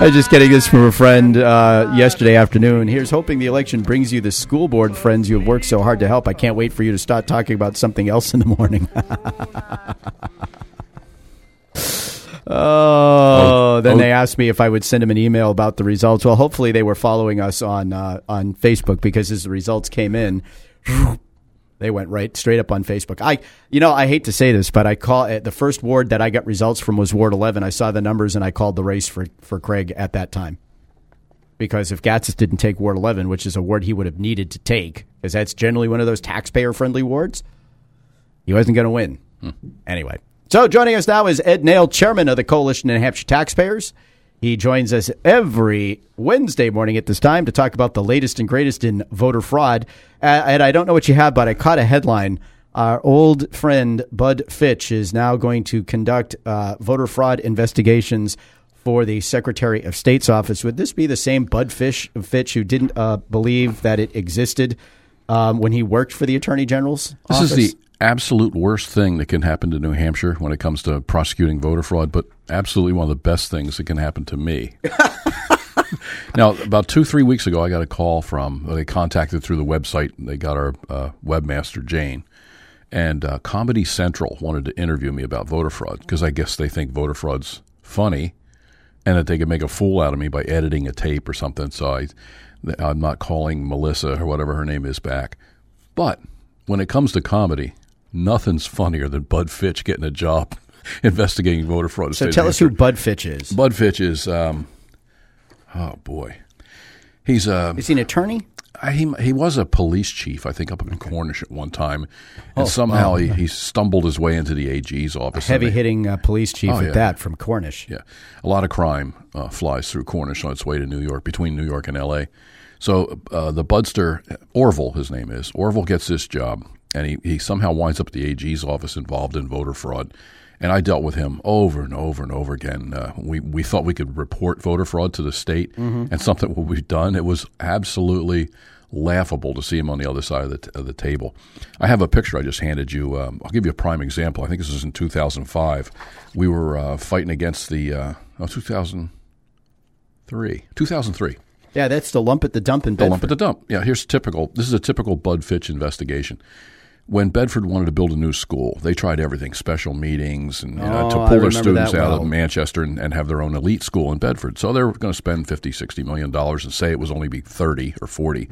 I was just getting this from a friend uh, yesterday afternoon. Here's hoping the election brings you the school board friends you have worked so hard to help. I can't wait for you to start talking about something else in the morning. oh, then they asked me if I would send them an email about the results. Well, hopefully they were following us on uh, on Facebook because as the results came in, they went right straight up on Facebook. I, you know, I hate to say this, but I call it the first ward that I got results from was Ward 11. I saw the numbers and I called the race for for Craig at that time because if Gatsas didn't take Ward 11, which is a ward he would have needed to take, because that's generally one of those taxpayer friendly wards, he wasn't going to win. Hmm. Anyway, so joining us now is Ed Naile, chairman of the Coalition of New Hampshire Taxpayers. He joins us every Wednesday morning at this time to talk about the latest and greatest in voter fraud. Uh, and I don't know what you have, but I caught a headline. Our old friend Bud Fitch is now going to conduct uh, voter fraud investigations for the Secretary of State's office. Would this be the same Bud Fish, Fitch who didn't uh, believe that it existed um, when he worked for the Attorney General's This office? is the absolute worst thing that can happen to New Hampshire when it comes to prosecuting voter fraud, but absolutely one of the best things that can happen to me. now, about two, three weeks ago, I got a call from, they contacted through the website, they got our uh, webmaster, Jane, and uh, Comedy Central wanted to interview me about voter fraud because I guess they think voter fraud's funny and that they can make a fool out of me by editing a tape or something. So I, I'm not calling Melissa or whatever her name is back. But when it comes to comedy, nothing's funnier than Bud Fitch getting a job investigating voter fraud. so tell us who Bud Fitch is. Bud Fitch is. Um, oh boy, he's uh, Is he an attorney? he he was a police chief, I think, up in Cornish at one time, and Oh, somehow wow. he, he stumbled his way into the AG's office. Heavy hitting uh, police chief Oh, at yeah. that from Cornish. Yeah, a lot of crime uh, flies through Cornish on its way to New York, between New York and L.A. So uh, the Budster Orville, his name is Orville, gets this job, and he, he somehow winds up at the AG's office involved in voter fraud. And I dealt with him over and over and over again. Uh, we we thought we could report voter fraud to the state, and something would be done. It was absolutely laughable to see him on the other side of the, t- of the table. I have a picture I just handed you. Um, I'll give you a prime example. I think this was in 2005. We were uh, fighting against the uh, oh, 2003, 2003. Yeah, that's the lump at the dump in The lump at the dump. Yeah, here's typical. This is a typical Bud Fitch investigation. When Bedford wanted to build a new school, they tried everything, special meetings, and you know, Oh, to I pull their students out well. of Manchester and, and have their own elite school in Bedford. So they were going to spend 50, 60 million dollars and say it was only be 30 or 40.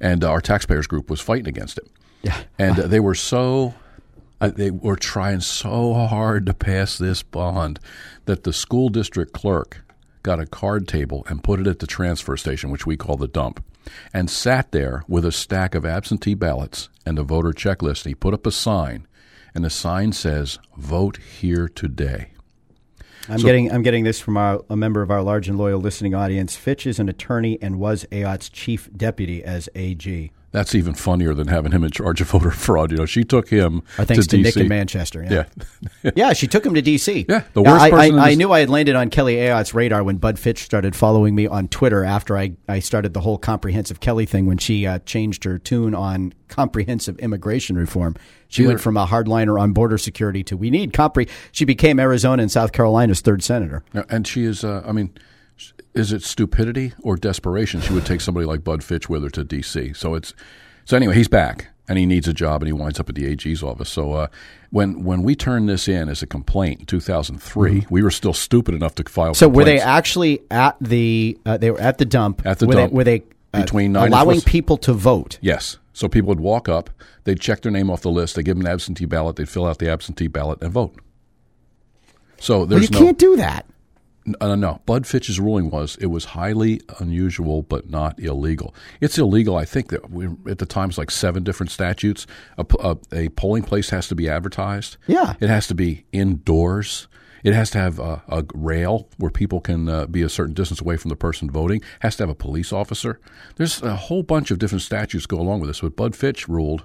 And uh, our taxpayers group was fighting against it. Yeah. And uh, they were so uh, they were trying so hard to pass this bond that the school district clerk got a card table and put it at the transfer station, which we call the dump, and sat there with a stack of absentee ballots and a voter checklist. He put up a sign, and the sign says, "Vote here today." I'm getting I'm getting this from our, a member of our large and loyal listening audience. Fitch is an attorney and was Ayotte's chief deputy as AG. That's even funnier than having him in charge of voter fraud. You know, she took him Or thanks to, to, Nick DC. in Manchester. Yeah. Yeah, Yeah, she took him to D.C. Yeah, the worst I, person I, I knew I had landed on Kelly Ayotte's radar when Bud Fitch started following me on Twitter after I, I started the whole comprehensive Kelly thing when she uh, changed her tune on comprehensive immigration reform. She went from a hardliner on border security to we need compre. She became Arizona and South Carolina's third senator. Yeah, And she is, uh, I mean, is it stupidity or desperation? She would take somebody like Bud Fitch with her to D.C. So it's, so anyway, he's back and he needs a job and he winds up at the AG's office. So uh, when when we turned this in as a complaint in 2003, we were still stupid enough to file. Mm-hmm. So were they actually at the uh, they were at the dump At the were dump. They, were they uh, Between nine allowing people to vote? Yes. So people would walk up, they'd check their name off the list, they give them an absentee ballot, they'd fill out the absentee ballot and vote. So Well, there's you no can't do that. Uh, no, Bud Fitch's ruling was it was highly unusual but not illegal. It's illegal. I think that we at the time it's like seven different statutes. A polling place has to be advertised. Yeah. it has to be indoors. It has to have a, a rail where people can uh, be a certain distance away from the person voting. It Has to have a police officer. There's a whole bunch of different statutes go along with this. But Bud Fitch ruled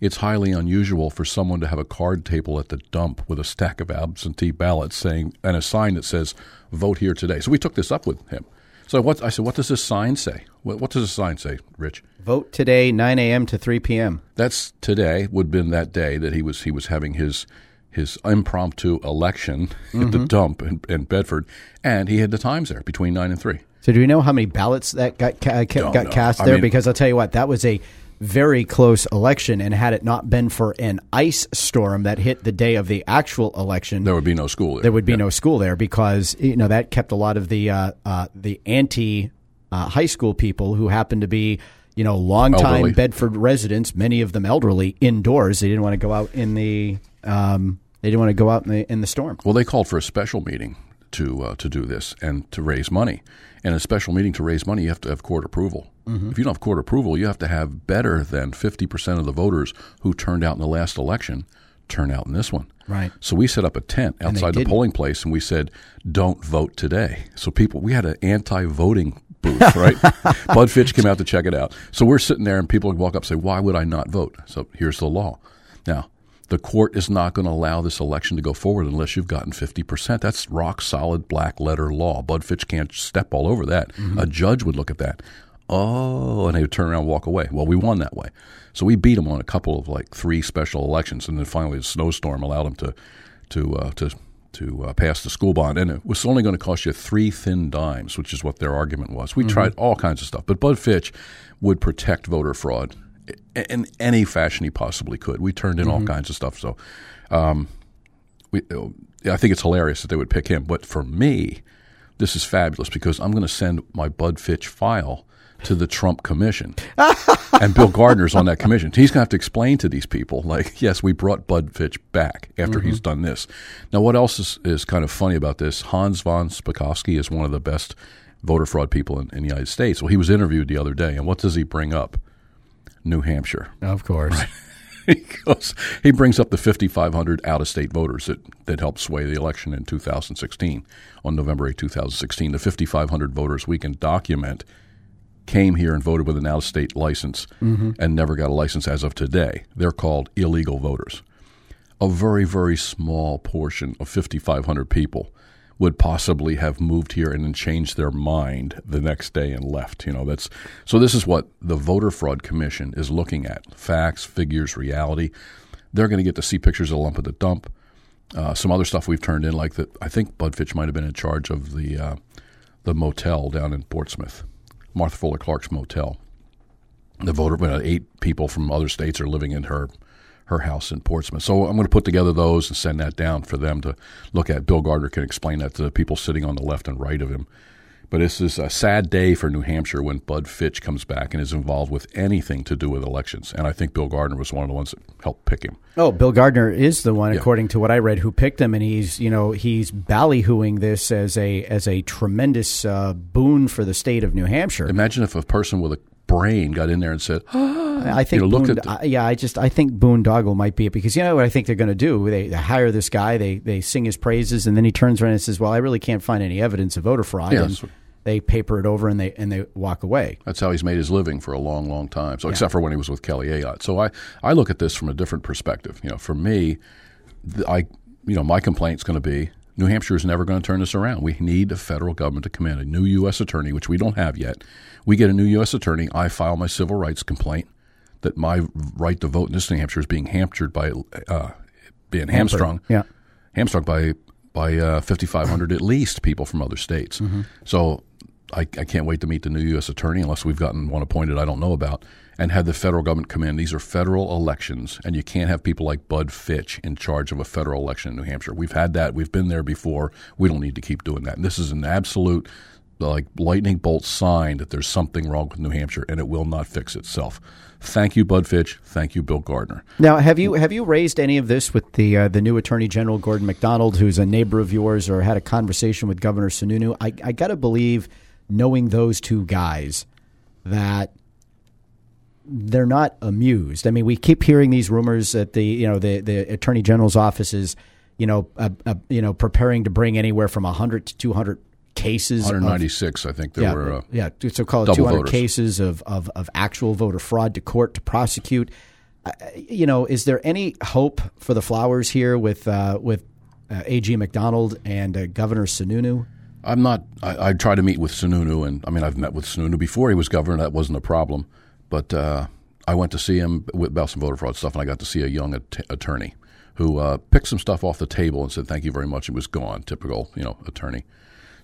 it's highly unusual for someone to have a card table at the dump with a stack of absentee ballots saying and a sign that says "Vote here today." So we took this up with him. So what I said, what does this sign say? What, what does the sign say, Rich? Vote today, 9 a.m. to 3 p.m. That's today would have been that day that he was he was having his his impromptu election at the mm-hmm. dump in, in Bedford, and he had the times there between nine and three. So, do you know how many ballots that got ca- got know. cast I there? mean- because I'll tell you what, that was a very close election, and had it not been for an ice storm that hit the day of the actual election, There would be no school there. there would be Yeah. no school there because you know that kept a lot of the uh, uh, the anti uh, high school people who happened to be you know longtime Elderly. Bedford residents, many of them elderly, indoors. They didn't want to go out in the um, they didn't want to go out in the in the storm. Well, they called for a special meeting to uh, to do this and to raise money. And a special meeting to raise money, you have to have court approval. If you don't have court approval, you have to have better than fifty percent of the voters who turned out in the last election turn out in this one. Right. So we set up a tent outside the polling place, and we said, "Don't vote today." So people, we had an anti-voting booth, right? Bud Fitch came out to check it out. So we're sitting there, and people would walk up and say, "Why would I not vote?" So here's the law. Now, the court is not going to allow this election to go forward unless you've gotten 50%. That's rock solid black letter law. Bud Fitch can't step all over that. A judge would look at that. Oh, and they would turn around and walk away. Well, we won that way. So we beat them on a couple of like three special elections, and then finally a snowstorm allowed them to to uh, to to uh, pass the school bond, and it was only going to cost you three thin dimes, which is what their argument was. We tried all kinds of stuff, but Bud Fitch would protect voter fraud in any fashion he possibly could. We turned in all kinds of stuff, so um, we, I think it's hilarious that they would pick him. But for me, this is fabulous because I'm going to send my Bud Fitch file to the Trump Commission, and Bill Gardner's on that commission. He's going to have to explain to these people, like, yes, we brought Bud Fitch back after he's done this. Now, what else is, is kind of funny about this? Hans von Spakovsky is one of the best voter fraud people in, in the United States. Well, he was interviewed the other day, and what does he bring up? New Hampshire. Of course. he goes, he brings up the 5,500 out-of-state voters that, that helped sway the election in 2016, on November 8, 2016. The 5,500 voters we can document came here and voted with an out-of-state license mm-hmm. and never got a license as of today. They're called illegal voters. A very, very small portion of 5,500 people would possibly have moved here and then changed their mind the next day and left. You know, that's so. This is what the Voter Fraud Commission is looking at: facts, figures, reality. They're going to get to see pictures of lump at the dump. Uh, some other stuff we've turned in, like that. I think Bud Fitch might have been in charge of the uh, the motel down in Portsmouth, Martha Fuller Clark's motel. The voter, eight people from other states are living in her her house in Portsmouth. So I'm going to put together those and send that down for them to look at. Bill Gardner can explain that to the people sitting on the left and right of him. But this is a sad day for New Hampshire when Bud Fitch comes back and is involved with anything to do with elections. And I think Bill Gardner was one of the ones that helped pick him. Oh, Bill Gardner is the one, according to what I read, who picked him, and he's you know he's ballyhooing this as a as a tremendous uh, boon for the state of New Hampshire. Imagine if a person with a brain got in there and said, I think You know, at the- I- yeah, I just I think Boondoggle might be it because you know what I think they're going to do. They, they hire this guy, they they sing his praises, and then he turns around and says, "Well, I really can't find any evidence of voter fraud." Yeah, and they paper it over and they and they walk away. That's how he's made his living for a long, long time. So, except for when he was with Kelly Ayotte. So, I, I look at this from a different perspective. You know, for me, the, I, you know, my complaint's going to be New Hampshire is never going to turn this around. We need a federal government to come in, a new U.S. attorney, which we don't have yet. We get a new U.S. attorney. I file my civil rights complaint that my right to vote in this New Hampshire is being hampered by, uh, being hamstrung Yeah. hamstrung by by uh, 5,500 at least people from other states. So I, I can't wait to meet the new U.S. attorney unless we've gotten one appointed I don't know about and had the federal government come in. These are federal elections, and you can't have people like Bud Fitch in charge of a federal election in New Hampshire. We've had that. We've been there before. We don't need to keep doing that. And this is an absolute like lightning bolt sign that there's something wrong with New Hampshire, and it will not fix itself. Thank you, Bud Fitch. Thank you, Bill Gardner. Now, have you have you raised any of this with the uh, the new Attorney General Gordon MacDonald, who's a neighbor of yours, or had a conversation with Governor Sununu? I, I got to believe, knowing those two guys, that they're not amused. I mean, we keep hearing these rumors that the you know the the Attorney General's office is you know uh, uh, you know preparing to bring anywhere from hundred to two hundred cases. of- 196, I think there yeah, were. Uh, yeah, so call it 200 voters. cases of, of, of actual voter fraud to court to prosecute. You know, is there any hope for the flowers here with uh, with uh, AG MacDonald and uh, Governor Sununu? I'm not. I, I try to meet with Sununu, and I mean, I've met with Sununu before he was governor. That wasn't a problem. But uh, I went to see him with, about some voter fraud stuff, and I got to see a young at- attorney who uh, picked some stuff off the table and said, "Thank you very much." It was gone. Typical, you know, attorney.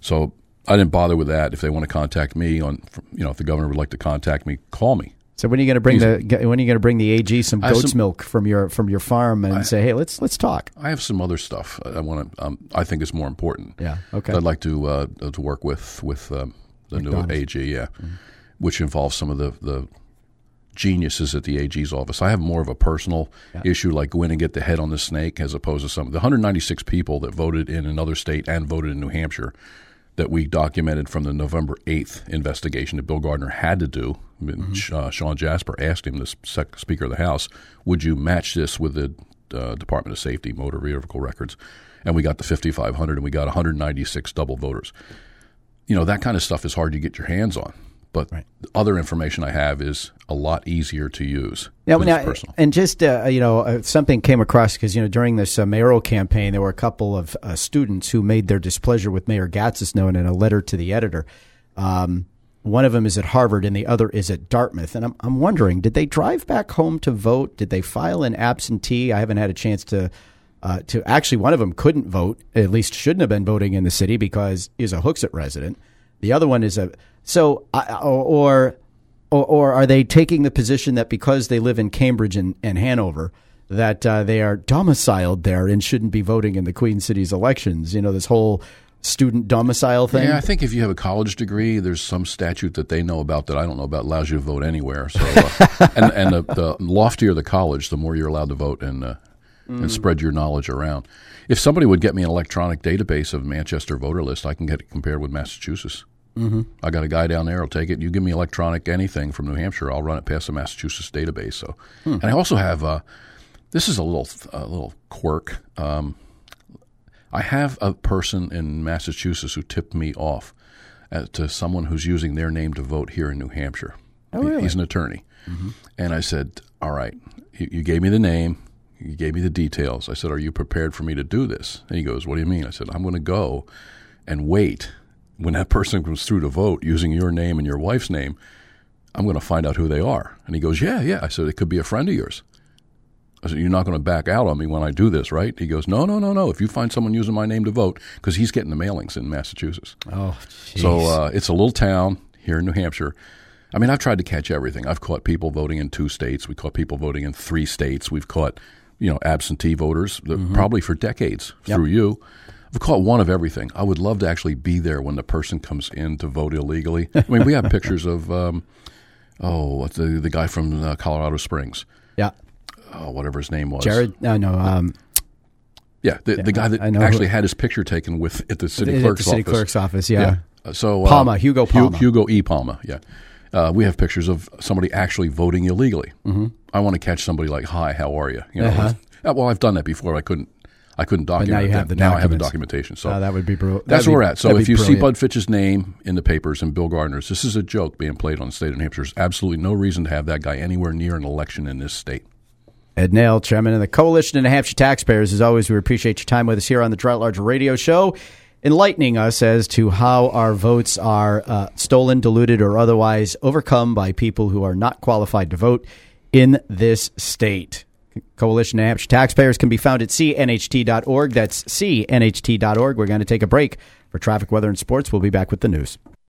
So I didn't bother with that. If they want to contact me on, you know, if the governor would like to contact me, call me. So when are you going to bring the when are you going to bring the AG some goat's some- milk from your from your farm and say, hey, let's let's talk. I have some other stuff I want to. Um, I think is more important. Yeah, okay. I'd like to uh, to work with with um, the new AG, yeah, which involves some of the the geniuses at the AG's office. I have more of a personal issue, like go in and get the head on the snake, as opposed to some of the 196 people that voted in another state and voted in New Hampshire that we documented from the November 8th investigation that Bill Gardner had to do. Uh, Shawn Jasper asked him, the sec- Speaker of the House, would you match this with the uh, Department of Safety motor vehicle records? And we got the 5,500 and we got 196 double voters. You know, that kind of stuff is hard to get your hands on. But the other information I have is a lot easier to use. Now, now and just uh, you know, uh, something came across because you know during this uh, mayoral campaign, there were a couple of uh, students who made their displeasure with Mayor Gatsas known in a letter to the editor. Um, one of them is at Harvard, and the other is at Dartmouth. And I'm I'm wondering, did they drive back home to vote? Did they file an absentee? I haven't had a chance to. Uh, to actually, one of them couldn't vote. At least shouldn't have been voting in the city because he's a Hooksett resident. The other one is a so or or, or are they taking the position that because they live in Cambridge and, and Hanover, that uh, they are domiciled there and shouldn't be voting in the Queen City's elections? You know, this whole student domicile thing. Yeah, I think if you have a college degree, there's some statute that they know about that I don't know about allows you to vote anywhere. So, uh, and and the, the loftier the college, the more you're allowed to vote and uh, and spread your knowledge around. If somebody would get me an electronic database of Manchester voter list, I can get it compared with Massachusetts. Mm-hmm. I got a guy down there. I'll take it. You give me electronic anything from New Hampshire, I'll run it past the Massachusetts database. So, and I also have. Uh, this is a little a little quirk. Um, I have a person in Massachusetts who tipped me off uh, to someone who's using their name to vote here in New Hampshire. Oh, He- really? He's an attorney. And I said, All right, you, you gave me the name, you gave me the details. I said, Are you prepared for me to do this? And he goes, What do you mean? I said, I'm going to go and wait. When that person comes through to vote using your name and your wife's name, I'm going to find out who they are. And he goes, Yeah, yeah. I said, It could be a friend of yours. I said, You're not going to back out on me when I do this, right? He goes, No, no, no, no. If you find someone using my name to vote, because he's getting the mailings in Massachusetts. oh, So uh, it's a little town here in New Hampshire. I mean, I've tried to catch everything. I've caught people voting in two states. We caught people voting in three states. We've caught, you know, absentee voters Mm-hmm. probably for decades through you. I've caught one of everything. I would love to actually be there when the person comes in to vote illegally. I mean, we have pictures of, um, oh, what's the the guy from uh, Colorado Springs, yeah, oh, whatever his name was, Jared. No, no. Um, Yeah, the, the guy that know who- actually had his picture taken with at the city at the clerk's city office. clerk's office. Yeah. Uh, So Palma, Hugo Hu- Palma. Hugo E. Palma. Yeah, uh, we have pictures of somebody actually voting illegally. Mm-hmm. I want to catch somebody like, "Hi, how are you?" You know, Uh-huh. uh, well, I've done that before. I couldn't. I couldn't document. now you that. have the now I have the documentation. So Oh, that would be bru- That's where be- we're at. So if you see. Bud Fitch's name in the papers and Bill Gardner's, this is a joke being played on the state of New Hampshire. There's absolutely no reason to have that guy anywhere near an election in this state. Ed Naile, Chairman of the Coalition of New Hampshire Taxpayers. As always, we appreciate your time with us here on the Drought Large Radio Show, enlightening us as to how our votes are uh, stolen, diluted, or otherwise overcome by people who are not qualified to vote in this state. Coalition of Hampshire Taxpayers can be found at cnht.org. That's cnht.org. We're going to take a break for traffic, weather, and sports. We'll be back with the news.